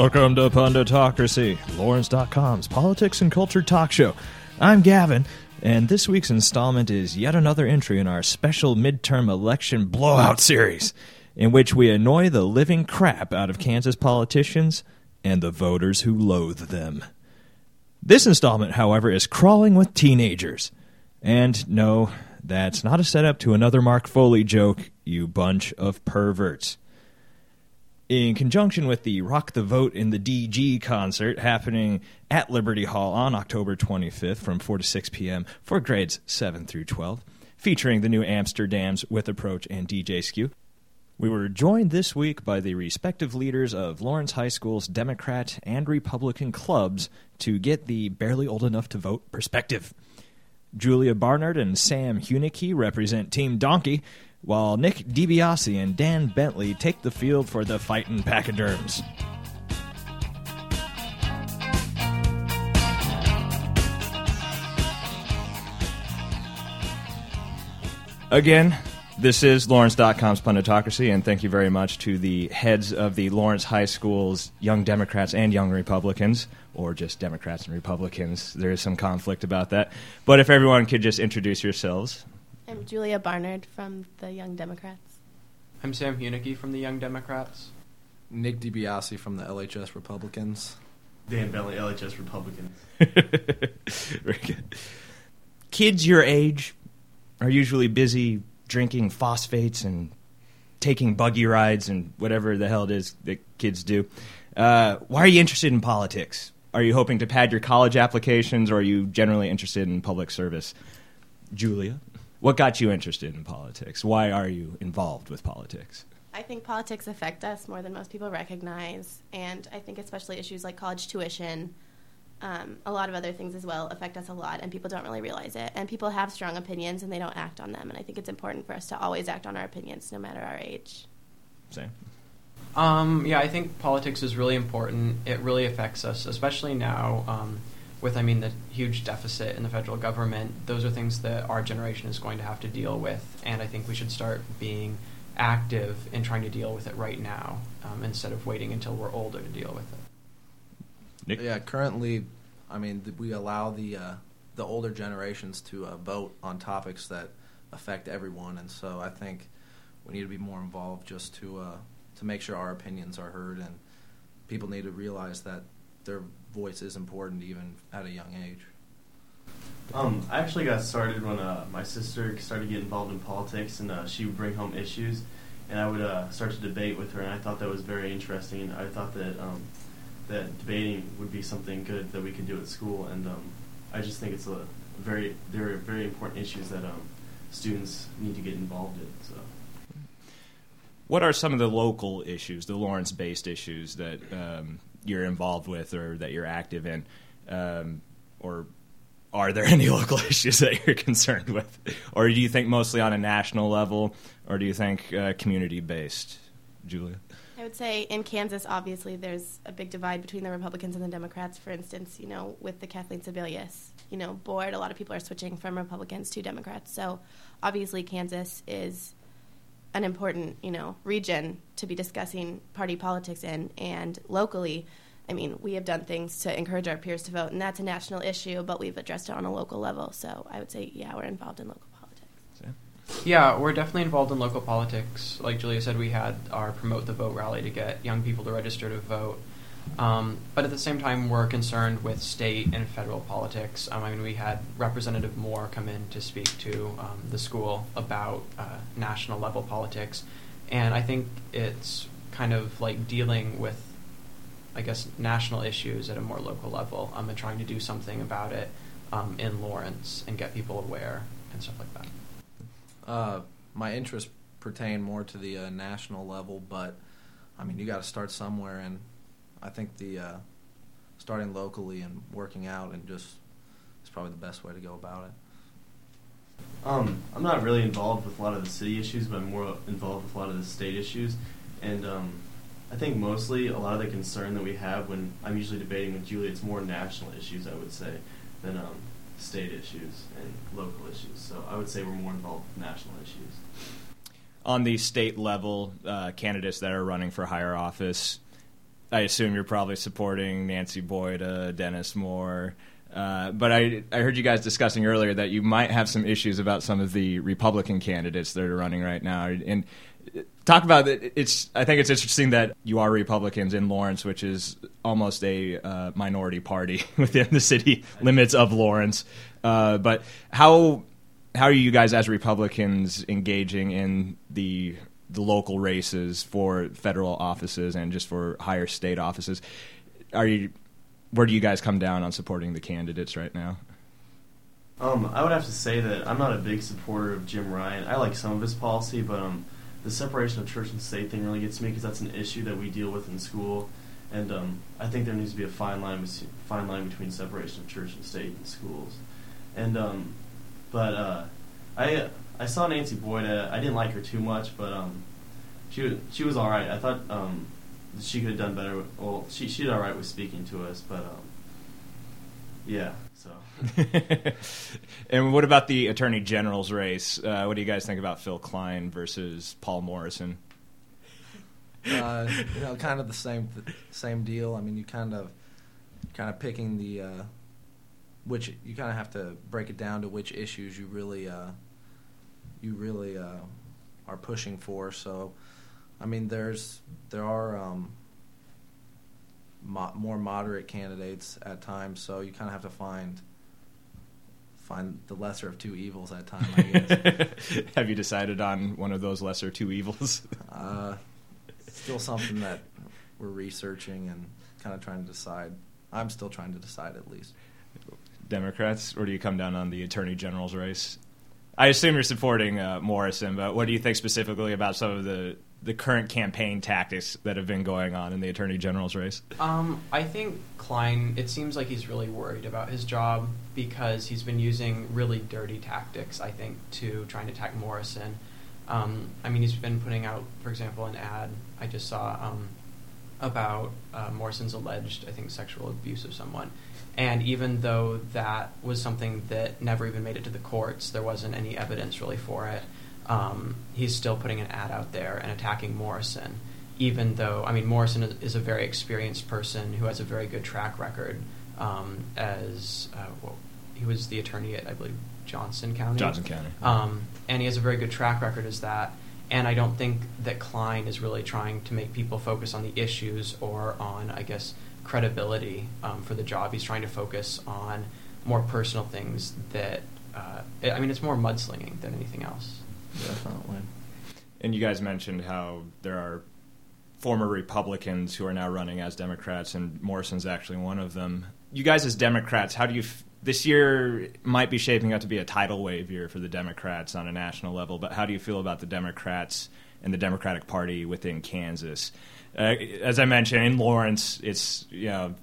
Welcome to Punditocracy, Lawrence.com's politics and culture talk show. I'm Gavin, and this week's installment is yet another entry in our special midterm election blowout series, in which we annoy the living crap out of Kansas politicians and the voters who loathe them. This installment, however, is crawling with teenagers. And no, that's not a setup to another Mark Foley joke, you bunch of perverts in conjunction with the Rock the Vote in the DG concert happening at Liberty Hall on October 25th from 4 to 6 p.m. for grades 7 through 12, featuring the new Amsterdams with Approach and DJ Skew. We were joined this week by the respective leaders of Lawrence High School's Democrat and Republican clubs to get the barely old enough to vote perspective. Julia Barnard and Sam Hunicke represent Team Donkey, while Nick DiBiase and Dan Bentley take the field for the Fightin' Pachyderms. Again, this is Lawrence.com's Punditocracy, and thank you very much to the heads of the Lawrence High School's Young Democrats and Young Republicans, or just Democrats and Republicans. There is some conflict about that. But if everyone could just introduce yourselves. I'm Julia Barnard from the Young Democrats. I'm Sam Hunicke from the Young Democrats. Nick DiBiase from the LHS Republicans. Dan Bentley, LHS Republicans. Very good. Kids your age are usually busy drinking phosphates and taking buggy rides and whatever the hell it is that kids do. Uh, why are you interested in politics? Are you hoping to pad your college applications or are you generally interested in public service? Julia, what got you interested in politics? Why are you involved with politics? I think politics affect us more than most people recognize, and I think especially issues like college tuition, um, a lot of other things as well affect us a lot, and people don't really realize it. And people have strong opinions, and they don't act on them. And I think it's important for us to always act on our opinions, no matter our age. Sam? Um, yeah, I think politics is really important. It really affects us, especially now um, with, I mean, the huge deficit in the federal government. Those are things that our generation is going to have to deal with, and I think we should start being active in trying to deal with it right now um, instead of waiting until we're older to deal with it. Nick? Yeah, currently, I mean, we allow the uh, the older generations to uh, vote on topics that affect everyone, and so I think we need to be more involved just to uh, to make sure our opinions are heard, and people need to realize that their voice is important even at a young age. Um, I actually got started when uh, my sister started getting involved in politics, and uh, she would bring home issues, and I would uh, start to debate with her, and I thought that was very interesting. And I thought that um, that debating would be something good that we could do at school, and um, I just think it's a very there are very important issues that um, students need to get involved in. So. What are some of the local issues, the Lawrence-based issues that um, you're involved with or that you're active in, um, or are there any local issues that you're concerned with, or do you think mostly on a national level, or do you think uh, community-based, Julia? I would say in Kansas, obviously, there's a big divide between the Republicans and the Democrats. For instance, you know, with the Kathleen Sebelius, you know, board, a lot of people are switching from Republicans to Democrats. So obviously, Kansas is an important, you know, region to be discussing party politics in. And locally, I mean, we have done things to encourage our peers to vote, and that's a national issue, but we've addressed it on a local level. So I would say, yeah, we're involved in local politics. Yeah, we're definitely involved in local politics. Like Julia said, we had our Promote the Vote rally to get young people to register to vote. Um, but at the same time, we're concerned with state and federal politics. Um, I mean, we had Representative Moore come in to speak to um, the school about uh, national level politics. And I think it's kind of like dealing with, I guess, national issues at a more local level um, and trying to do something about it um, in Lawrence and get people aware and stuff like that. Uh, my interests pertain more to the uh, national level, but I mean, you got to start somewhere, and I think the uh, starting locally and working out and just is probably the best way to go about it. Um, I'm not really involved with a lot of the city issues, but I'm more involved with a lot of the state issues. And um, I think mostly a lot of the concern that we have when I'm usually debating with Julie, it's more national issues, I would say, than um, state issues and local issues. So I would say we're more involved with national issues. On the state level, uh, candidates that are running for higher office, I assume you're probably supporting Nancy Boyd, Boyda, Dennis Moore. Uh, but I, I heard you guys discussing earlier that you might have some issues about some of the Republican candidates that are running right now. And talk about it. It's I think it's interesting that you are Republicans in Lawrence, which is almost a uh, minority party within the city limits of Lawrence. Uh, but how how are you guys as Republicans engaging in the the local races for federal offices and just for higher state offices? Are you where do you guys come down on supporting the candidates right now? Um, I would have to say that I'm not a big supporter of Jim Ryun. I like some of his policy, but um, the separation of church and state thing really gets me because that's an issue that we deal with in school, and um, I think there needs to be a fine line, fine line between separation of church and state in schools. And um, but uh, I I saw Nancy Boyda. I didn't like her too much, but um, she was she was all right. I thought um, she could have done better. Well, she she did all right with speaking to us, but um, yeah. So. and what about the attorney general's race? Uh, what do you guys think about Phill Kline versus Paul Morrison? Uh, you know, kind of the same same deal. I mean, you kind of kind of picking the uh, which you kind of have to break it down to which issues you really uh, you really uh, are pushing for. So, I mean, there's there are um, mo- more moderate candidates at times, so you kind of have to find find the lesser of two evils at times. I guess. have you decided on one of those lesser two evils? uh, still something that we're researching and kind of trying to decide. I'm still trying to decide at least. Democrats, or do you come down on the attorney general's race? I assume you're supporting uh, Morrison, but what do you think specifically about some of the the current campaign tactics that have been going on in the attorney general's race? Um, I think Kline. It seems like he's really worried about his job because he's been using really dirty tactics. I think to try and attack Morrison. Um, I mean, he's been putting out, for example, an ad I just saw um, about uh, Morrison's alleged, I think, sexual abuse of someone. And even though that was something that never even made it to the courts, there wasn't any evidence really for it. Um, he's still putting an ad out there and attacking Morrison, even though I mean Morrison is a very experienced person who has a very good track record um, as uh, well, he was the attorney at I believe Johnson County. Johnson County, um, and he has a very good track record as that. And I don't think that Kline is really trying to make people focus on the issues or on, I guess, credibility um, for the job. He's trying to focus on more personal things that, uh, I mean, it's more mudslinging than anything else. Definitely. And you guys mentioned how there are former Republicans who are now running as Democrats, and Morrison's actually one of them. You guys, as Democrats, how do you? F- this year might be shaping up to be a tidal wave year for the Democrats on a national level, but how do you feel about the Democrats and the Democratic Party within Kansas? Uh, as I mentioned, in Lawrence, it's you know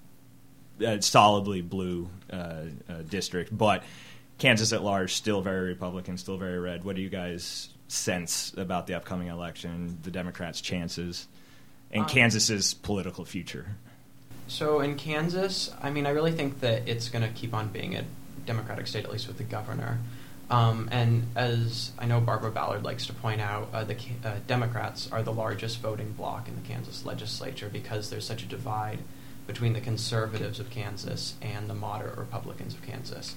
a solidly blue uh, uh, district, but Kansas at large still very Republican, still very red. What do you guys sense about the upcoming election, the Democrats' chances, and um, Kansas's political future? So in Kansas, I mean, I really think that it's going to keep on being a Democratic state, at least with the governor. Um, and as I know Barbara Ballard likes to point out, uh, the uh, Democrats are the largest voting bloc in the Kansas legislature because there's such a divide between the conservatives of Kansas and the moderate Republicans of Kansas.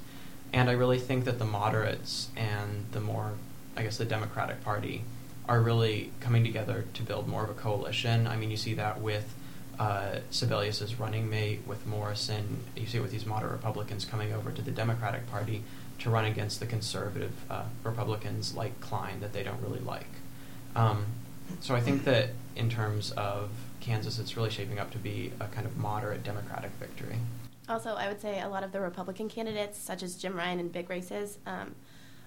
And I really think that the moderates and the more, I guess, the Democratic Party are really coming together to build more of a coalition. I mean, you see that with uh, running mate, with Morrison. You see it with these moderate Republicans coming over to the Democratic Party to run against the conservative uh, Republicans like Kline that they don't really like. Um, so I think that in terms of Kansas, it's really shaping up to be a kind of moderate Democratic victory. Also, I would say a lot of the Republican candidates, such as Jim Ryun in big races, um,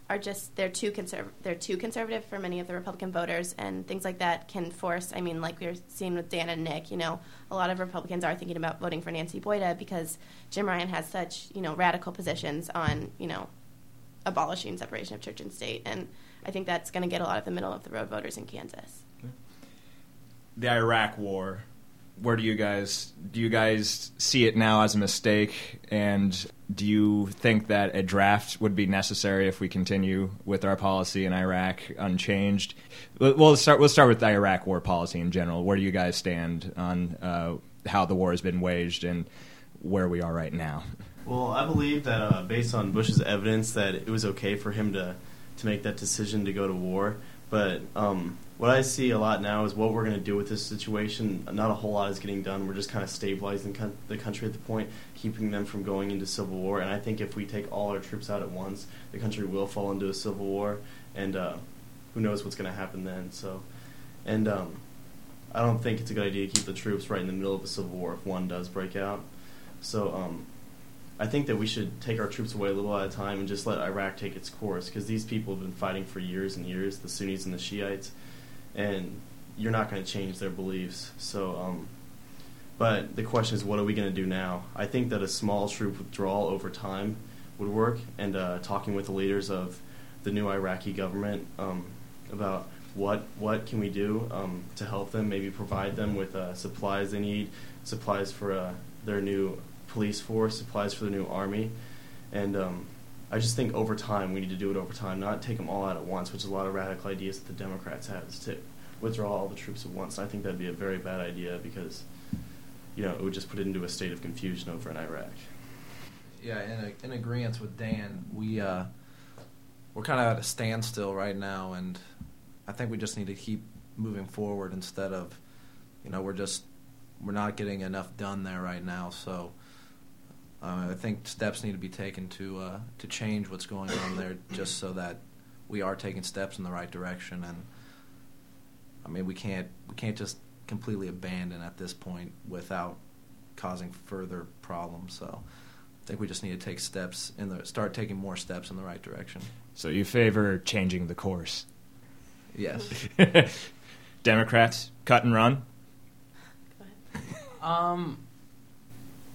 are just they're too conserv- they're too conservative for many of the Republican voters, and things like that can force. I mean, like we are seeing with Dan and Nick, you know, a lot of Republicans are thinking about voting for Nancy Boyda because Jim Ryun has such you know radical positions on you know abolishing separation of church and state. And I think that's going to get a lot of the middle of the road voters in Kansas. The Iraq War where do you guys do you guys see it now as a mistake and do you think that a draft would be necessary if we continue with our policy in Iraq unchanged? We'll start. We'll start with the Iraq war policy in general. Where do you guys stand on uh, how the war has been waged and where we are right now? Well, I believe that uh, based on Bush's evidence, that it was okay for him to to make that decision to go to war. But um, what I see a lot now is what we're going to do with this situation. Not a whole lot is getting done. We're just kind of stabilizing the country at the point, keeping them from going into civil war. And I think if we take all our troops out at once, the country will fall into a civil war, and uh, who knows what's going to happen then. So, and um, I don't think it's a good idea to keep the troops right in the middle of a civil war if one does break out. So, um, I think that we should take our troops away a little at a time and just let Iraq take its course because these people have been fighting for years and years, the Sunnis and the Shiites, and you're not going to change their beliefs. So, um, but the question is, what are we going to do now? I think that a small troop withdrawal over time would work, and uh, talking with the leaders of the new Iraqi government um, about what what can we do um, to help them, maybe provide them with uh, supplies they need, supplies for uh, their new police force, supplies for the new army, and um, I just think over time we need to do it over time, not take them all out at once, which is a lot of radical ideas that the Democrats have, is to withdraw all the troops at once. I think that'd be a very bad idea because, you know, it would just put it into a state of confusion over in Iraq. Yeah, in, a, in agreement with Dan, we uh, we're kind of at a standstill right now, and I think we just need to keep moving forward instead of, you know, we're just we're not getting enough done there right now. So uh, I think steps need to be taken to uh, to change what's going on there, just so that we are taking steps in the right direction. And I mean, we can't we can't just completely abandon at this point without causing further problems. So I think we just need to take steps in the start taking more steps in the right direction. So you favor changing the course? Yes. Democrats cut and run. Um,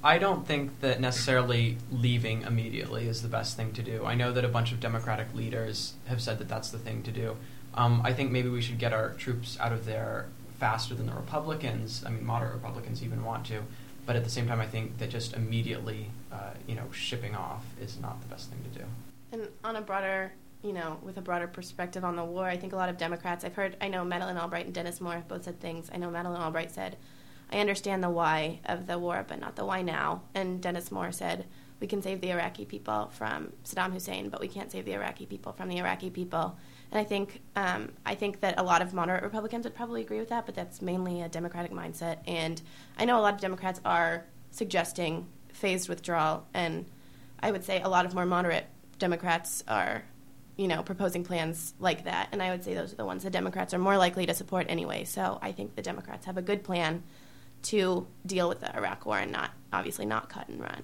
I don't think that necessarily leaving immediately is the best thing to do. I know that a bunch of Democratic leaders have said that that's the thing to do. Um, I think maybe we should get our troops out of there faster than the Republicans. I mean, moderate Republicans even want to. But at the same time, I think that just immediately, uh, you know, shipping off is not the best thing to do. And on a broader, you know, with a broader perspective on the war, I think a lot of Democrats, I've heard, I know Madeleine Albright and Dennis Moore have both said things. I know Madeleine Albright said, I understand the why of the war, but not the why now. And Dennis Moore said, we can save the Iraqi people from Saddam Hussein, but we can't save the Iraqi people from the Iraqi people. And I think um, I think that a lot of moderate Republicans would probably agree with that, but that's mainly a Democratic mindset. And I know a lot of Democrats are suggesting phased withdrawal, and I would say a lot of more moderate Democrats are, you know, proposing plans like that. And I would say those are the ones the Democrats are more likely to support anyway. So I think the Democrats have a good plan to deal with the Iraq War and not obviously not cut and run.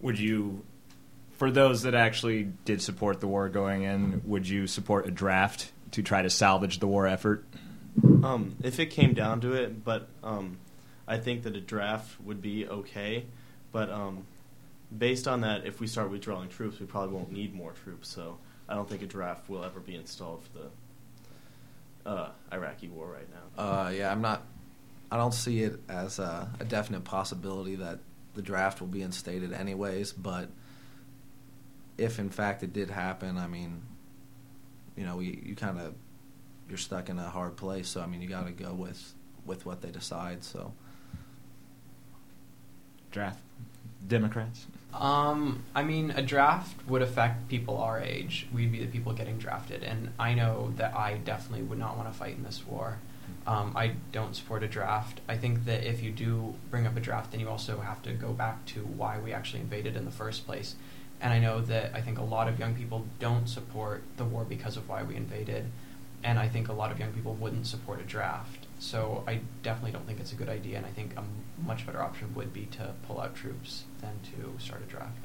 Would you, for those that actually did support the war going in, would you support a draft to try to salvage the war effort? Um, if it came down to it, but um, I think that a draft would be okay. But um, based on that, if we start withdrawing troops, we probably won't need more troops. So I don't think a draft will ever be installed for the uh, Iraqi war right now. Uh, yeah, I'm not. I don't see it as a, a definite possibility that the draft will be instated anyways. But if in fact it did happen, I mean, you know, you, you kind of you're stuck in a hard place. So I mean, you got to go with with what they decide. So Draft. Democrats. Um, I mean, a draft would affect people our age. We'd be the people getting drafted, and I know that I definitely would not want to fight in this war. Um, I don't support a draft. I think that if you do bring up a draft, then you also have to go back to why we actually invaded in the first place. And I know that I think a lot of young people don't support the war because of why we invaded, and I think a lot of young people wouldn't support a draft. So I definitely don't think it's a good idea, and I think a much better option would be to pull out troops than to start a draft.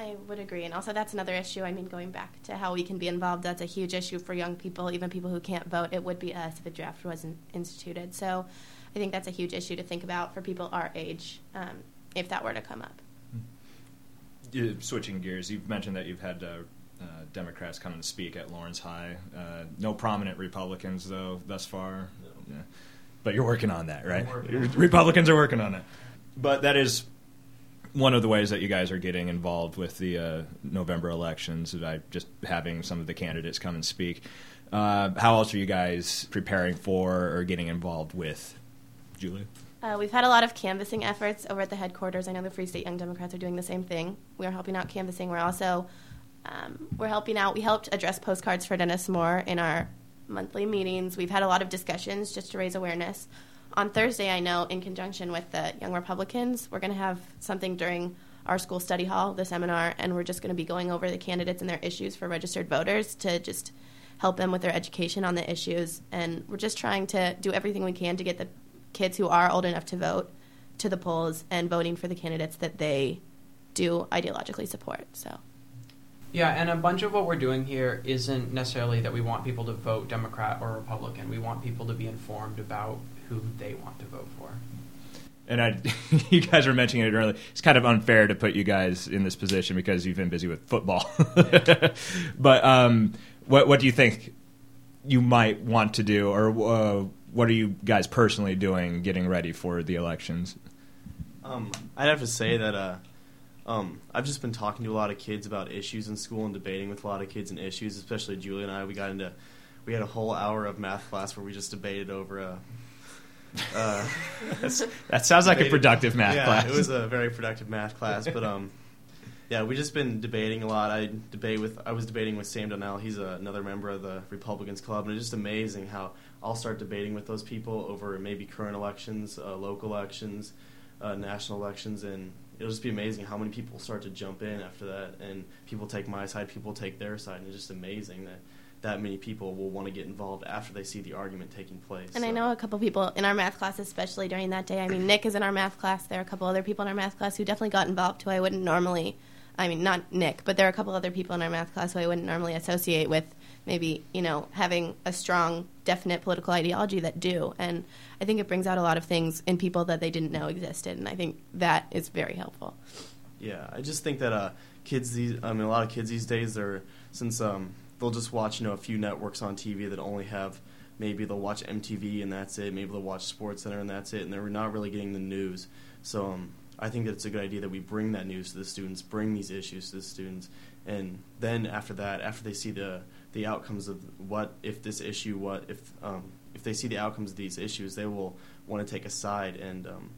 I would agree. And also, that's another issue. I mean, going back to how we can be involved, that's a huge issue for young people, even people who can't vote. It would be us if a draft wasn't instituted. So I think that's a huge issue to think about for people our age um, if that were to come up. Uh, switching gears, you've mentioned that you've had uh, uh, Democrats come and speak at Lawrence High. Uh, no prominent Republicans, though, thus far. No. Yeah. but you're working on that, right? Working on. Republicans are working on it. But that is one of the ways that you guys are getting involved with the uh, November elections is by just having some of the candidates come and speak. Uh, how else are you guys preparing for or getting involved with? Julia? Uh, we've had a lot of canvassing efforts over at the headquarters. I know the Free State Young Democrats are doing the same thing. We are helping out canvassing. We're also um, we're helping out. We helped address postcards for Dennis Moore in our monthly meetings. We've had a lot of discussions just to raise awareness. On Thursday, I know in conjunction with the Young Republicans, we're going to have something during our school study hall, the seminar, and we're just going to be going over the candidates and their issues for registered voters to just help them with their education on the issues. And we're just trying to do everything we can to get the kids who are old enough to vote to the polls and voting for the candidates that they do ideologically support. So. Yeah, and a bunch of what we're doing here isn't necessarily that we want people to vote Democrat or Republican. We want people to be informed about who they want to vote for. And I, you guys were mentioning it earlier. It's kind of unfair to put you guys in this position because you've been busy with football. but um, what what do you think you might want to do, or uh, what are you guys personally doing, getting ready for the elections? Um, I'd have to say that uh, um, I've just been talking to a lot of kids about issues in school and debating with a lot of kids and issues, especially Julie and I. We got into we had a whole hour of math class where we just debated over uh, uh, That sounds like a productive math yeah, class. it was a very productive math class, but um, yeah, we just been debating a lot. I debate with I was debating with Sam Donnell. He's a, another member of the Republicans Club, and it's just amazing how I'll start debating with those people over maybe current elections, uh, local elections, uh, national elections, and it'll just be amazing how many people start to jump in after that, and people take my side, people take their side, and it's just amazing that that many people will want to get involved after they see the argument taking place. And I know a couple people in our math class, especially during that day. I mean, Nick is in our math class. There are a couple other people in our math class who definitely got involved who I wouldn't normally. I mean, not Nick, but there are a couple other people in our math class who I wouldn't normally associate with maybe, you know, having a strong, definite political ideology that do. And I think it brings out a lot of things in people that they didn't know existed. And I think that is very helpful. Yeah, I just think that uh, kids these I mean a lot of kids these days are since um, they'll just watch you know a few networks on TV that only have maybe they'll watch MTV and that's it. Maybe they'll watch Sports Center and that's it, and they're not really getting the news. So um, I think that it's a good idea that we bring that news to the students, bring these issues to the students, and then after that, after they see the the outcomes of what if this issue, what if um, if they see the outcomes of these issues, they will want to take a side and um,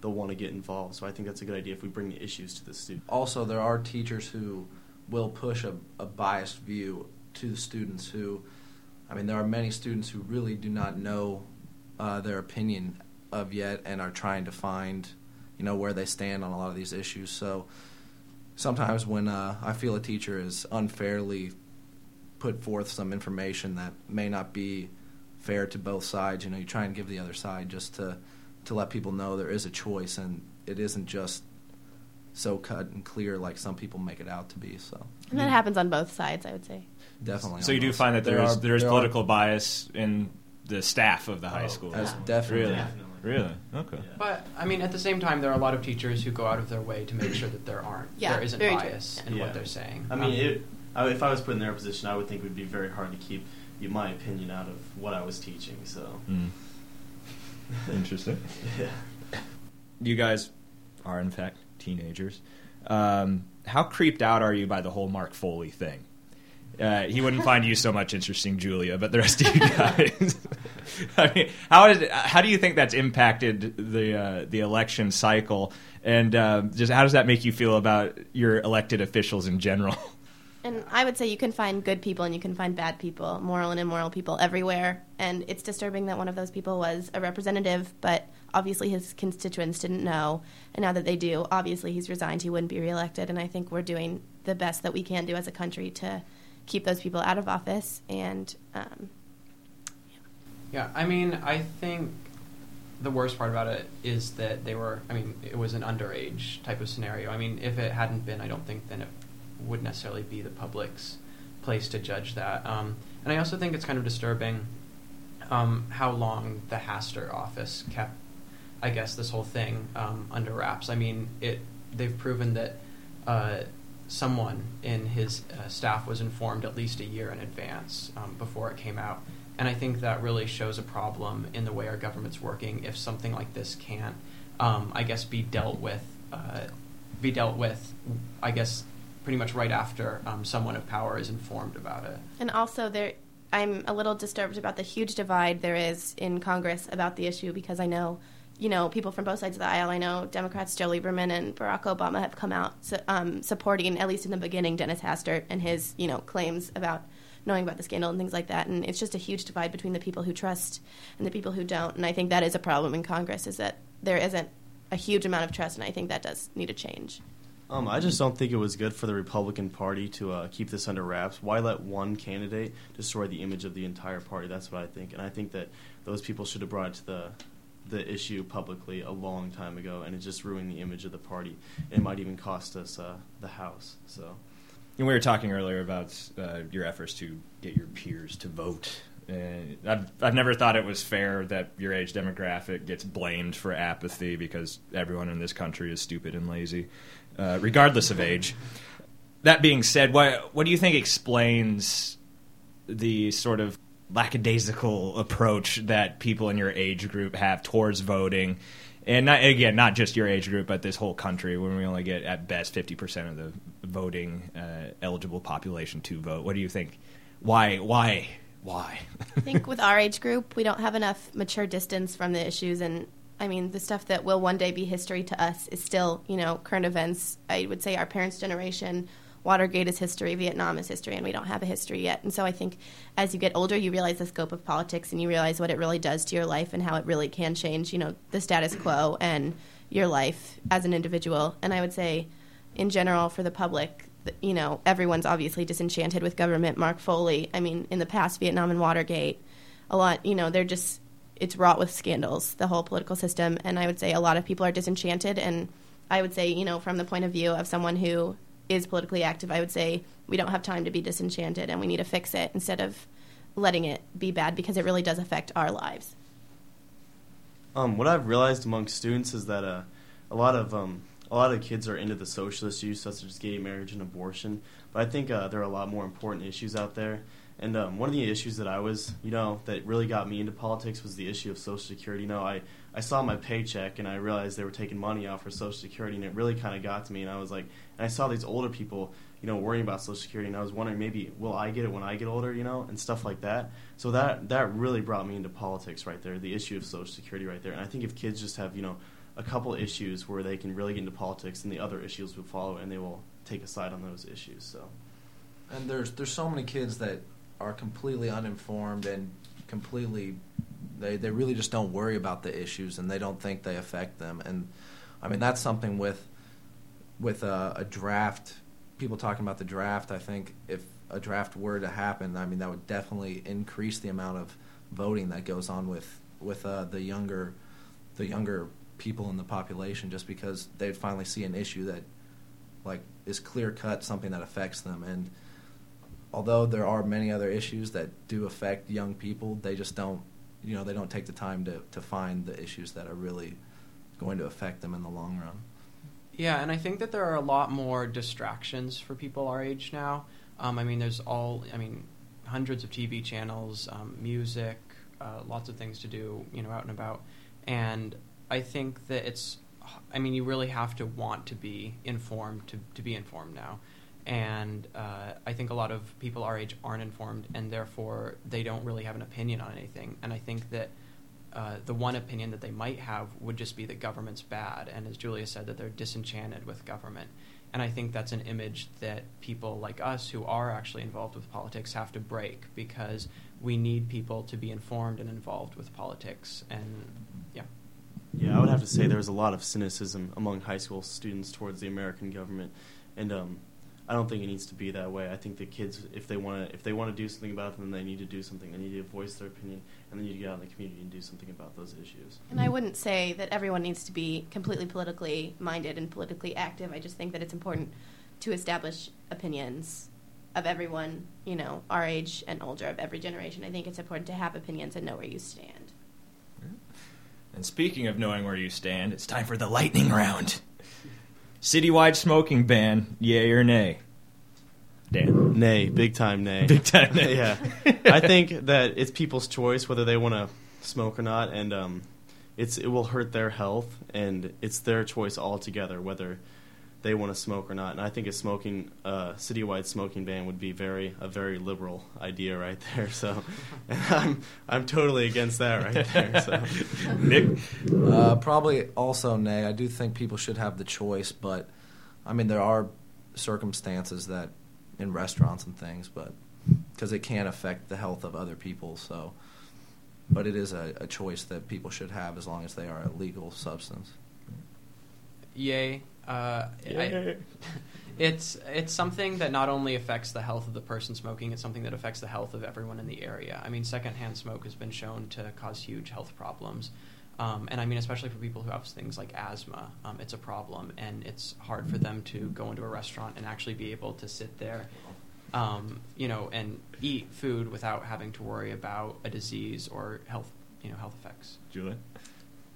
they'll want to get involved. So I think that's a good idea if we bring the issues to the students. Also, there are teachers who will push a, a biased view to the students who, I mean, there are many students who really do not know uh, their opinion of yet and are trying to find, you know, where they stand on a lot of these issues. So sometimes when uh, I feel a teacher is unfairly put forth some information that may not be fair to both sides, you know, you try and give the other side just to to let people know there is a choice and it isn't just so cut and clear like some people make it out to be. So And that happens on both sides, I would say. Definitely. So you do almost. find that There there is are- there is there are- political bias in the staff of the high Oh, school. That's Yeah. definitely Really? Definitely. Really? Okay. Yeah. But I mean, at the same time, there are a lot of teachers who go out of their way to make sure that there aren't, Yeah, there isn't very true. bias in Yeah. what they're saying. I mean, Um, it, I, if I was put in their position, I would think it would be very hard to keep my opinion out of what I was teaching. So, Mm. Interesting. yeah. You guys are in fact teenagers. Um, how creeped out are you by the whole Mark Foley thing? Uh, he wouldn't find you so much interesting, Julia, but the rest of you guys. I mean, how is how do you think that's impacted the uh, the election cycle, and uh, just how does that make you feel about your elected officials in general? And I would say you can find good people and you can find bad people, moral and immoral people everywhere. And it's disturbing that one of those people was a representative, but obviously his constituents didn't know. And now that they do, obviously he's resigned, he wouldn't be reelected. And I think we're doing the best that we can do as a country to keep those people out of office. And um, Yeah, I mean, I think the worst part about it is that they were. I mean, it was an underage type of scenario. I mean, if it hadn't been, I don't think then it would necessarily be the public's place to judge that. Um, and I also think it's kind of disturbing um, how long the Hastert office kept, I guess, this whole thing um, under wraps. I mean, it they've proven that uh, someone in his uh, staff was informed at least a year in advance um, before it came out. And I think that really shows a problem in the way our government's working if something like this can't, um, I guess, be dealt with, uh, be dealt with, I guess, pretty much right after um, someone of power is informed about it. And also, there, I'm a little disturbed about the huge divide there is in Congress about the issue because I know, you know, people from both sides of the aisle. I know Democrats Joe Lieberman and Barack Obama have come out um, supporting, at least in the beginning, Dennis Hastert and his, you know, claims about knowing about the scandal and things like that. And it's just a huge divide between the people who trust and the people who don't. And I think that is a problem in Congress is that there isn't a huge amount of trust, and I think that does need a change. Um, I just don't think it was good for the Republican Party to uh, keep this under wraps. Why let one candidate destroy the image of the entire party? That's what I think, and I think that those people should have brought it to the the issue publicly a long time ago, and it just ruined the image of the party. It might even cost us uh, the House. So. And we were talking earlier about uh, your efforts to get your peers to vote. And I've, I've never thought it was fair that your age demographic gets blamed for apathy because everyone in this country is stupid and lazy, uh, regardless of age. That being said, what what do you think explains the sort of lackadaisical approach that people in your age group have towards voting? and not, again, not just your age group, but this whole country, when we only get at best fifty percent of the voting uh, eligible population to vote. What do you think? Why? Why? Why? I think with our age group, we don't have enough mature distance from the issues, and I mean, the stuff that will one day be history to us is still, you know, current events. I would say our parents' generation Watergate is history, Vietnam is history, and we don't have a history yet. And so I think as you get older, you realize the scope of politics and you realize what it really does to your life and how it really can change, you know, the status quo and your life as an individual. And I would say, in general, for the public, you know, everyone's obviously disenchanted with government. Mark Foley, I mean, in the past, Vietnam and Watergate, a lot, you know, they're just, it's wrought with scandals, the whole political system. And I would say a lot of people are disenchanted. And I would say, you know, from the point of view of someone who is politically active, I would say we don't have time to be disenchanted and we need to fix it instead of letting it be bad because it really does affect our lives. Um, what I've realized among students is that uh, a lot of um, a lot of kids are into the socialist issues such as gay marriage and abortion, but I think uh, there are a lot more important issues out there. And um, one of the issues that I was, you know, that really got me into politics was the issue of Social Security. You know, I, I saw my paycheck and I realized they were taking money out for Social Security, and it really kind of got to me. And I was like, and I saw these older people, you know, worrying about Social Security, and I was wondering maybe will I get it when I get older, you know, and stuff like that. So that that really brought me into politics right there, the issue of Social Security right there. And I think if kids just have, you know, a couple issues where they can really get into politics, and the other issues will follow, and they will take a side on those issues. So. And there's there's so many kids that are completely uninformed and completely they they really just don't worry about the issues and they don't think they affect them and I mean that's something with with a, a draft people talking about the draft I think if a draft were to happen I mean that would definitely increase the amount of voting that goes on with with uh, the younger the younger people in the population just because they'd finally see an issue that like is clear cut something that affects them and although there are many other issues that do affect young people, they just don't, you know, they don't take the time to, to find the issues that are really going to affect them in the long run. Yeah, and I think that there are a lot more distractions for people our age now. Um, I mean, there's all, I mean, hundreds of TV channels, um, music, uh, lots of things to do, you know, out and about. And I think that it's, I mean, you really have to want to be informed to, to be informed now and uh, I think a lot of people our age aren't informed, and therefore they don't really have an opinion on anything. And I think that uh, the one opinion that they might have would just be that government's bad, and as Julia said, that they're disenchanted with government. And I think that's an image that people like us who are actually involved with politics have to break because we need people to be informed and involved with politics. And yeah. Yeah, I would have to say there's a lot of cynicism among high school students towards the American government. And um, I don't think it needs to be that way. I think the kids, if they want to, if they want to do something about it, then they need to do something. They need to voice their opinion, and they need to get out in the community and do something about those issues. And I wouldn't say that everyone needs to be completely politically minded and politically active. I just think that it's important to establish opinions of everyone, you know, our age and older, of every generation. I think it's important to have opinions and know where you stand. And speaking of knowing where you stand, it's time for the lightning round. Citywide smoking ban, yay or nay? Dan. Nay, big time nay. Big time nay. yeah. I think that it's people's choice whether they want to smoke or not, and um, it's it will hurt their health, and it's their choice altogether whether they want to smoke or not. And I think a smoking uh, citywide smoking ban would be very a very liberal idea right there. So, and I'm I'm totally against that right there. So. Nick. Uh, probably also nay. I do think people should have the choice, but I mean there are circumstances that in restaurants and things, but because it can affect the health of other people. So, but it is a, a choice that people should have as long as they are a legal substance. Yay. Uh, I, it's it's something that not only affects the health of the person smoking, it's something that affects the health of everyone in the area. I mean, secondhand smoke has been shown to cause huge health problems. Um, and I mean, especially for people who have things like asthma, um, it's a problem, and it's hard for them to go into a restaurant and actually be able to sit there, um, you know, and eat food without having to worry about a disease or health, you know, health effects. Julie.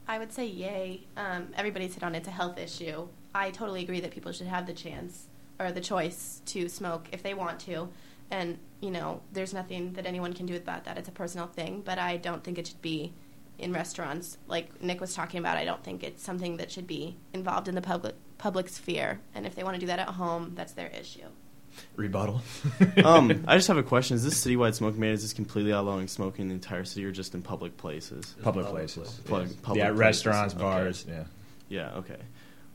I would say yay. Um, everybody's hit on it's a health issue. I totally agree that people should have the chance or the choice to smoke if they want to. And, you know, there's nothing that anyone can do about that. It's a personal thing, but I don't think it should be in restaurants. Like Nick was talking about, I don't think it's something that should be involved in the public public sphere. And if they want to do that at home, that's their issue. Rebuttal. um, I just have a question: Is this citywide smoking ban? Is this completely allowing smoking in the entire city, or just in public places? Public places. Plug- public yeah, places. restaurants, Okay. bars. Yeah. Yeah. Okay.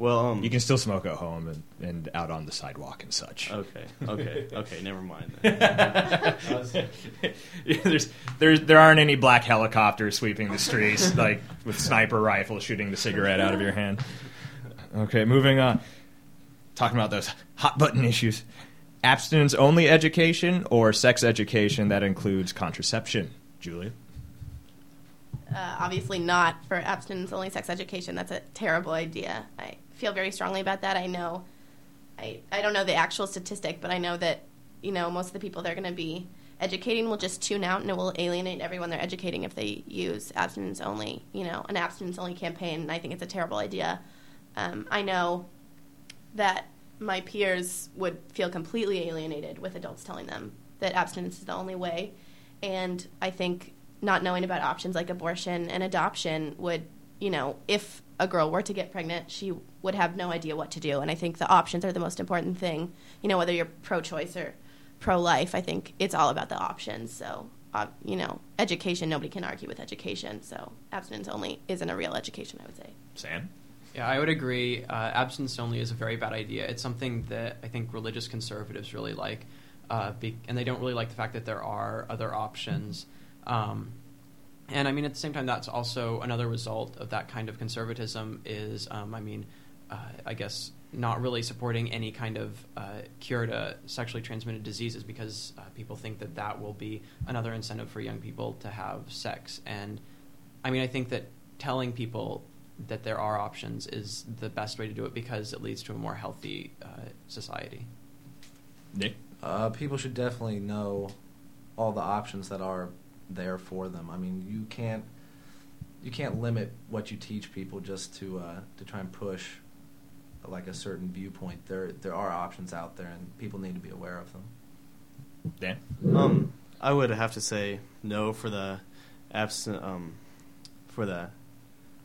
Well, um, You can still smoke at home and, and out on the sidewalk and such. Okay. Okay. Okay. Never mind. Then. Yeah, there's, there's, there aren't any black helicopters sweeping the streets, like with sniper rifles shooting the cigarette out of your hand. Okay, moving on. Talking about those hot button issues. Abstinence only education or sex education that includes contraception? Julia? Uh, obviously, not for abstinence only sex education. That's a terrible idea. I feel very strongly about that. I know, I, I don't know the actual statistic, but I know that, you know, most of the people they're going to be educating will just tune out and it will alienate everyone they're educating if they use abstinence only, you know, an abstinence only campaign. And I think it's a terrible idea. Um, I know that my peers would feel completely alienated with adults telling them that abstinence is the only way. And I think not knowing about options like abortion and adoption would, you know, if a girl were to get pregnant, she would have no idea what to do. And I think the options are the most important thing. You know, whether you're pro choice or pro life, I think it's all about the options. So, uh, you know, education, nobody can argue with education. So, abstinence only isn't a real education, I would say. Sam? Yeah, I would agree. Uh, abstinence only is a very bad idea. It's something that I think religious conservatives really like, uh, be- and they don't really like the fact that there are other options. Um, and I mean, at the same time, that's also another result of that kind of conservatism. Is um, I mean, uh, I guess not really supporting any kind of uh, cure to sexually transmitted diseases because uh, people think that that will be another incentive for young people to have sex. And I mean, I think that telling people that there are options is the best way to do it because it leads to a more healthy uh, society. Nick? Uh, people should definitely know all the options that are there for them. I mean, you can't you can't limit what you teach people just to uh, to try and push like a certain viewpoint. There there are options out there, and people need to be aware of them. Dan? um, I would have to say no for the absent um, for the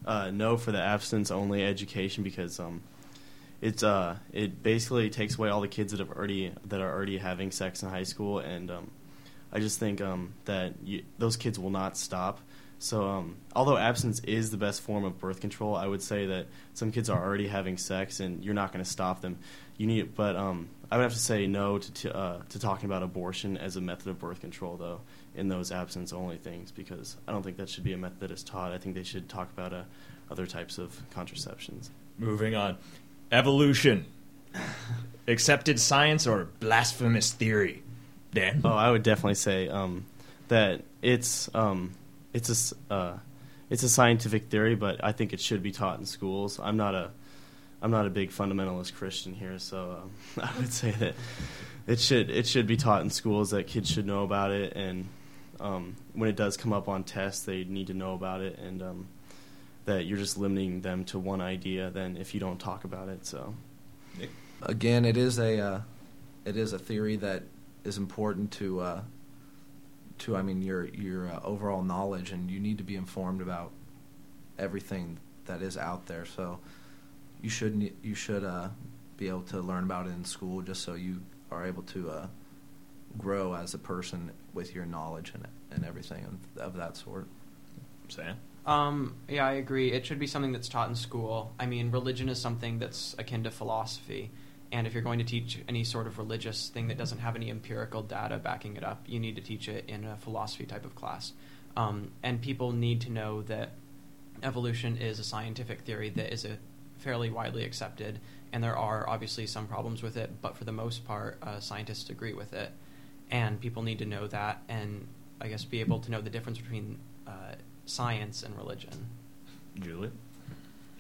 uh, no for the abstinence only education because um, it's uh, it basically takes away all the kids that have already that are already having sex in high school, and um, I just think um, that you, those kids will not stop. So, um, although abstinence is the best form of birth control, I would say that some kids are already having sex, and you're not going to stop them. You need, but um, I would have to say no to to, uh, to talking about abortion as a method of birth control, though, in those abstinence only things, because I don't think that should be a method that is taught. I think they should talk about uh, other types of contraceptions. Moving on. Evolution. Accepted science or blasphemous theory? Dan? Oh, I would definitely say um, that it's um, it's a s- uh, it's a scientific theory, but I think it should be taught in schools. I'm not a I'm not a big fundamentalist Christian here, so um, I would say that it should it should be taught in schools. That kids should know about it, and um, when it does come up on tests, they need to know about it, and um, that you're just limiting them to one idea. Then if you don't talk about it, so Again, it is a uh, it is a theory that is important to uh, to I mean your your uh, overall knowledge, and you need to be informed about everything that is out there. So you should you should uh, be able to learn about it in school, just so you are able to uh, grow as a person with your knowledge and and everything of, of that sort. Sam? Um, yeah, I agree. It should be something that's taught in school. I mean, religion is something that's akin to philosophy. And if you're going to teach any sort of religious thing that doesn't have any empirical data backing it up, you need to teach it in a philosophy type of class. Um, and people need to know that evolution is a scientific theory that is a fairly widely accepted, and there are obviously some problems with it, but for the most part, uh, scientists agree with it. And people need to know that, and I guess be able to know the difference between uh, science and religion. Julie?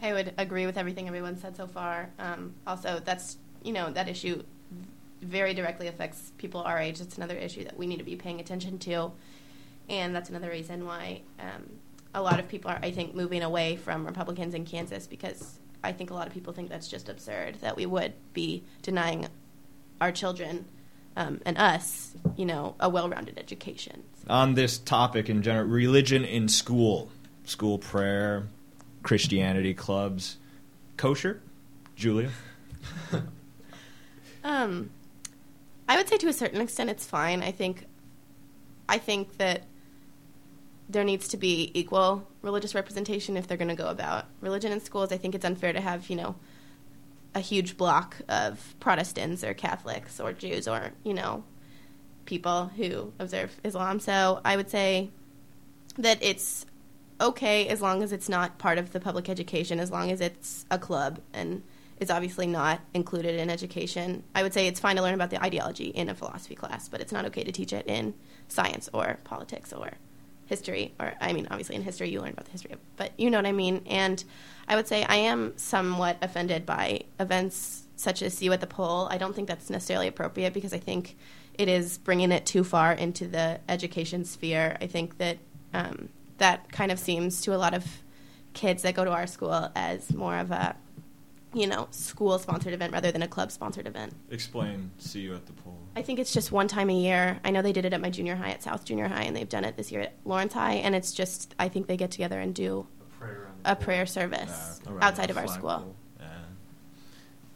I would agree with everything everyone said so far. Um, also, that's you know that issue very directly affects people our age. It's another issue that we need to be paying attention to, and that's another reason why um, a lot of people are, I think, moving away from Republicans in Kansas because I think a lot of people think that's just absurd that we would be denying our children um, and us, you know, a well-rounded education. On this topic in general, religion in school, school prayer, Christianity clubs, kosher? Julia? Um, I would say to a certain extent it's fine. I think, I think that there needs to be equal religious representation if they're going to go about religion in schools. I think it's unfair to have you know a huge block of Protestants or Catholics or Jews or you know people who observe Islam. So I would say that it's okay as long as it's not part of the public education, as long as it's a club and is obviously not included in education. I would say it's fine to learn about the ideology in a philosophy class, but it's not okay to teach it in science or politics or history. Or, I mean, obviously in history you learn about the history of, but you know what I mean. And I would say I am somewhat offended by events such as See You at the Pole. I don't think that's necessarily appropriate because I think it is bringing it too far into the education sphere. I think that um, that kind of seems to a lot of kids that go to our school as more of a you know, school sponsored event rather than a club sponsored event. Explain, see you at the pole. I think it's just one time a year. I know they did it at my junior high at South Junior High, and they've done it this year at Lawrence High, and it's just, I think they get together and do A prayer, a prayer service Uh, outside of our school. Yeah.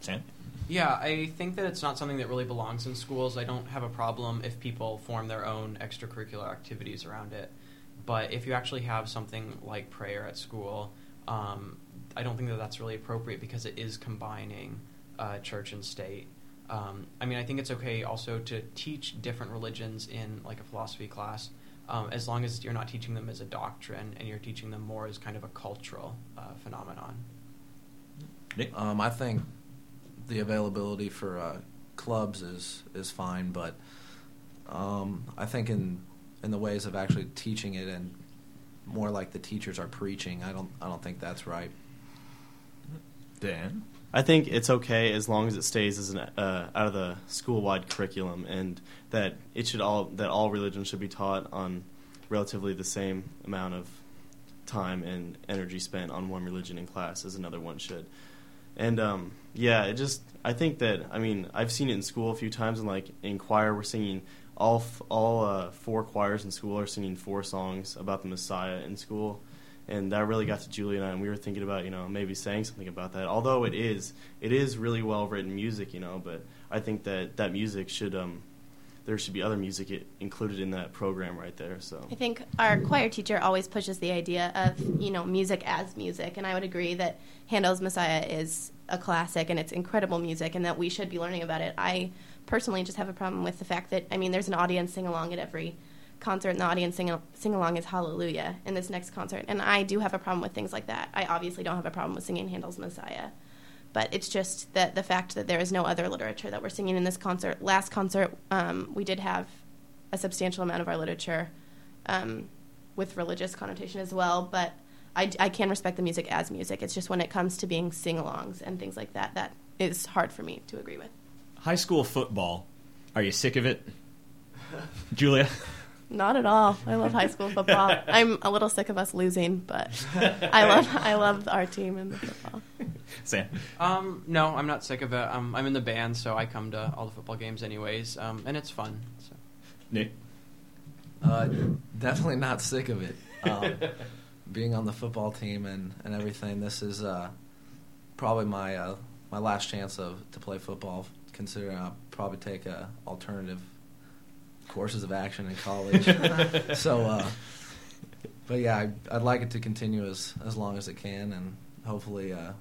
Sam? Yeah, I think that it's not something that really belongs in schools. I don't have a problem if people form their own extracurricular activities around it. But if you actually have something like prayer at school, um, I don't think that that's really appropriate because it is combining uh, church and state. Um, I mean, I think it's okay also to teach different religions in like a philosophy class, um, as long as you're not teaching them as a doctrine and you're teaching them more as kind of a cultural uh, phenomenon. Nick? Um, I think the availability for uh, clubs is is fine, but um, I think in in the ways of actually teaching it and more like the teachers are preaching, I don't I don't think that's right. Dan? I think it's okay as long as it stays as an uh, out of the school-wide curriculum, and that it should all that all religions should be taught on relatively the same amount of time and energy spent on one religion in class as another one should. And um, yeah, it just I think that I mean I've seen it in school a few times, and like in choir we're singing all f- all uh, four choirs in school are singing four songs about the Messiah in school, and that really got to Julie and I, and we were thinking about you know maybe saying something about that. Although it is it is really well written music, you know, but I think that that music should um there should be other music i- included in that program right there. So I think our choir teacher always pushes the idea of you know music as music, and I would agree that Handel's Messiah is a classic and it's incredible music, and that we should be learning about it. I personally just have a problem with the fact that I mean, there's an audience sing along at every concert, and the audience sing sing along is Hallelujah in this next concert, and I do have a problem with things like that. I obviously don't have a problem with singing Handel's Messiah. But it's just that the fact that there is no other literature that we're singing in this concert. Last concert, um, we did have a substantial amount of our literature um, with religious connotation as well. But I, I can respect the music as music. It's just when it comes to being sing-alongs and things like that, that is hard for me to agree with. High school football. Are you sick of it? Julia? Not at all. I love high school football. I'm a little sick of us losing, but I love I love our team and the football. Sam. Um, no, I'm not sick of it. Um, I'm in the band, so I come to all the football games anyways, um, and it's fun. So. Nick. Uh, definitely not sick of it. Um, being on the football team and, and everything, this is uh, probably my uh, my last chance of to play football. Considering I'll probably take uh, alternative courses of action in college. so, uh, but yeah, I, I'd like it to continue as as long as it can, and hopefully uh,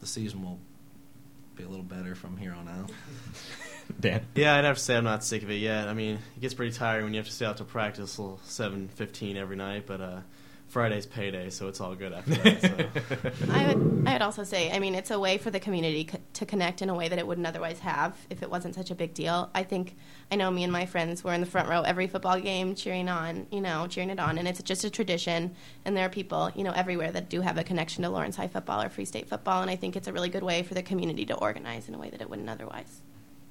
the season will be a little better from here on out. Dan. Yeah, I'd have to say I'm not sick of it yet. I mean, it gets pretty tiring when you have to stay out to practice till seven fifteen every night, but uh, Friday's payday, so it's all good after that. So. I would, I would also say, I mean, it's a way for the community co- to connect in a way that it wouldn't otherwise have if it wasn't such a big deal. I think, I know me and my friends were in the front row every football game cheering on, you know, cheering it on, and it's just a tradition. And there are people, you know, everywhere that do have a connection to Lawrence High football or Free State football, and I think it's a really good way for the community to organize in a way that it wouldn't otherwise.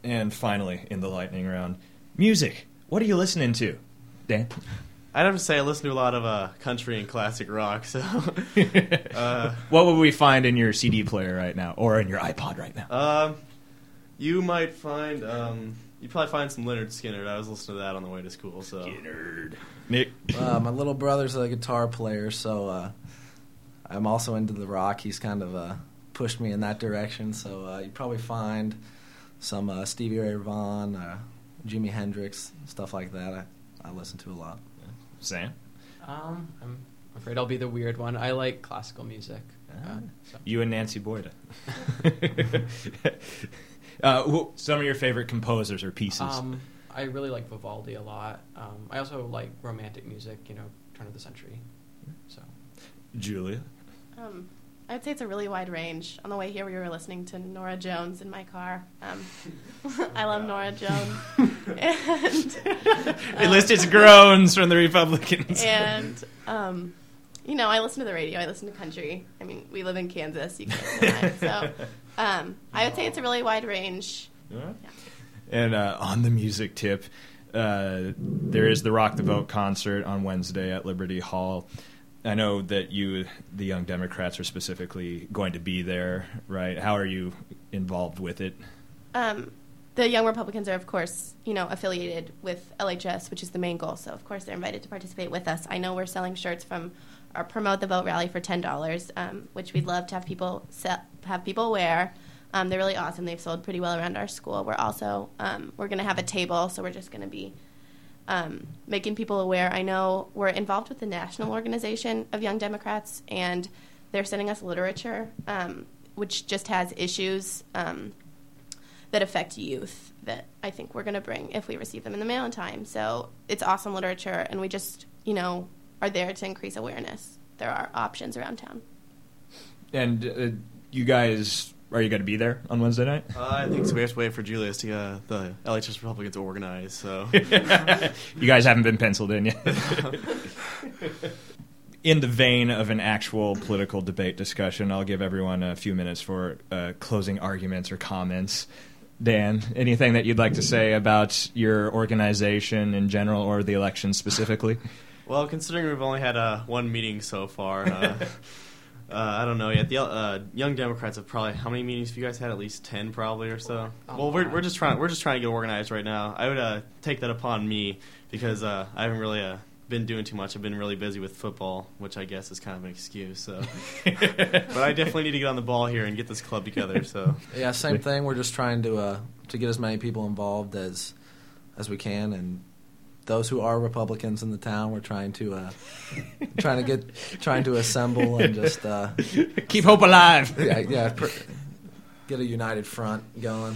And finally, in the lightning round, music. What are you listening to, Dan? I'd have to say I listen to a lot of uh, country and classic rock. So, uh, what would we find in your CD player right now, or in your iPod right now? um, you might find um, you probably find some Lynyrd Skynyrd. I was listening to that on the way to school. So, nerd. Nick. Uh, my little brother's a guitar player, so uh, I'm also into the rock. He's kind of uh, pushed me in that direction. So uh, you probably find some uh, Stevie Ray Vaughan, uh, Jimi Hendrix, stuff like that. I, I listen to a lot. Sam. Um, I'm afraid I'll be the weird one. I like classical music. Ah. Uh, so. You and Nancy Boyda. uh, who, some of your favorite composers or pieces. Um, I really like Vivaldi a lot. Um, I also like romantic music, you know, turn of the century. So Julia. Um, I would say it's a really wide range. On the way here, we were listening to Norah Jones in my car. Um, I love Norah Jones. and, It lists groans from the Republicans. and um, you know, I listen to the radio. I listen to country. I mean, we live in Kansas. You can listen to that. So um, I would say it's a really wide range. And uh, on the music tip, uh, there is the Rock the Vote concert on Wednesday at Liberty Hall. I know that you, the Young Democrats, are specifically going to be there, right? How are you involved with it? Um, the Young Republicans are, of course, you know, affiliated with LHS, which is the main goal. So, of course, they're invited to participate with us. I know we're selling shirts from our Promote the Vote rally for ten dollars, um, which we'd love to have people sell, have people wear. Um, they're really awesome. They've sold pretty well around our school. We're also um, we're going to have a table, so we're just going to be um, making people aware. I know we're involved with the national organization of Young Democrats, and they're sending us literature, um, which just has issues um, that affect youth that I think we're going to bring if we receive them in the mail in time. So it's awesome literature, and we just, you know, are there to increase awareness. There are options around town. And uh, you guys, are you going to be there on Wednesday night? uh, I think so. We have to wait for Julius to uh, the LHS Republicans to organize. So, you guys haven't been penciled in yet. in the vein of an actual political debate discussion, I'll give everyone a few minutes for uh, closing arguments or comments. Dan, anything that you'd like to say about your organization in general or the election specifically? well, considering we've only had uh, one meeting so far. Uh, Uh, I don't know yet. The uh, Young Democrats have probably how many meetings have you guys had? At least ten, probably or so. A well, we're we're just trying we're just trying to get organized right now. I would uh, take that upon me because uh, I haven't really uh, been doing too much. I've been really busy with football, which I guess is kind of an excuse. So, but I definitely need to get on the ball here and get this club together. So, Yeah, same thing. We're just trying to uh, to get as many people involved as as we can, and those who are Republicans in the town, we're trying to uh, trying to get trying to assemble and just uh, Keep hope alive. yeah, yeah pr- get a united front going.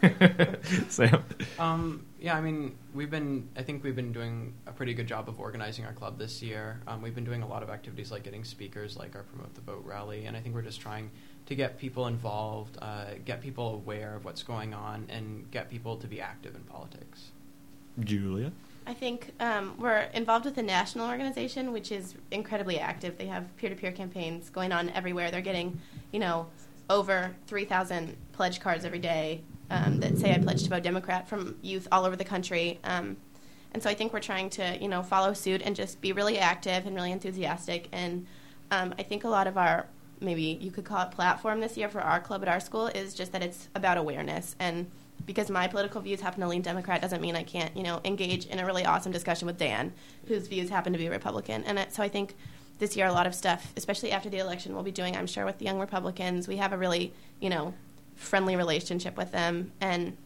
Sam. Um, yeah, I mean, we've been, I think we've been doing a pretty good job of organizing our club this year. Um, we've been doing a lot of activities like getting speakers, like our Promote the Vote rally, and I think we're just trying to get people involved, uh, get people aware of what's going on, and get people to be active in politics. Julia. I think um, we're involved with a national organization, which is incredibly active. They have peer-to-peer campaigns going on everywhere. They're getting, you know, over 3,000 pledge cards every day um, that say "I pledge to vote Democrat" from youth all over the country. Um, and so I think we're trying to, you know, follow suit and just be really active and really enthusiastic. And um, I think a lot of our maybe you could call it platform this year for our club at our school is just that it's about awareness and because my political views happen to lean Democrat doesn't mean I can't, you know, engage in a really awesome discussion with Dan, whose views happen to be Republican. And so I think this year a lot of stuff, especially after the election, we'll be doing, I'm sure, with the young Republicans. We have a really, you know, friendly relationship with them, and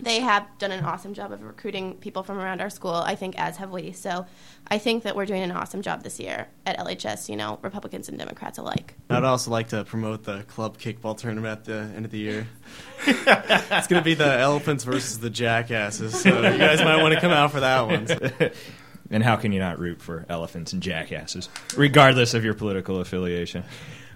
they have done an awesome job of recruiting people from around our school. I think as have we. So I think that we're doing an awesome job this year at LHS. You know, Republicans and Democrats alike. I'd also like to promote the club kickball tournament at the end of the year. it's going to be the elephants versus the jackasses, so you guys might want to come out for that one. And how can you not root for elephants and jackasses, regardless of your political affiliation?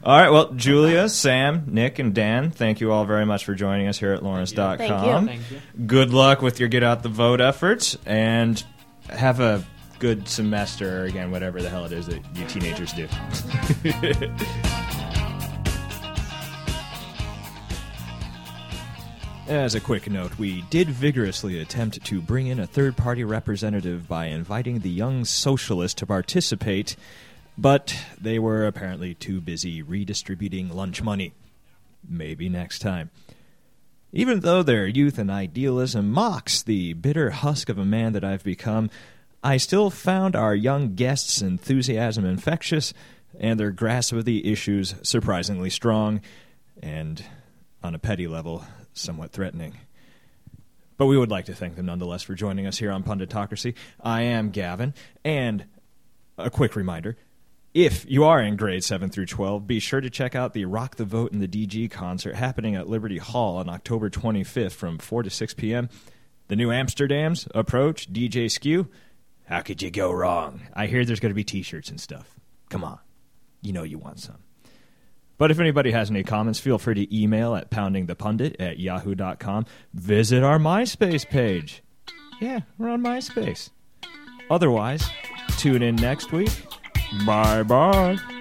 All right, well, Julia, Sam, Nick, and Dan, thank you all very much for joining us here at Lawrence.com. Thank you. Thank you. Good luck with your get out the vote efforts, and have a good semester, or again, whatever the hell it is that you teenagers do. As a quick note, we did vigorously attempt to bring in a third party representative by inviting the Young Socialist to participate, but they were apparently too busy redistributing lunch money. Maybe next time. Even though their youth and idealism mocks the bitter husk of a man that I've become, I still found our young guests' enthusiasm infectious and their grasp of the issues surprisingly strong and, on a petty level, somewhat threatening. But we would like to thank them nonetheless for joining us here on Punditocracy. I am Gavin, and a quick reminder if you are in grade 7 through 12, be sure to check out the Rock the Vote in the DG concert happening at Liberty Hall on October 25th from 4 to 6 p.m. The new Amsterdams approach, DJ Skew. How could you go wrong? I hear there's going to be t shirts and stuff. Come on. You know you want some. But if anybody has any comments, feel free to email at poundingthepundit at yahoo.com. Visit our MySpace page. Yeah, we're on MySpace. Otherwise, tune in next week. Bye bye.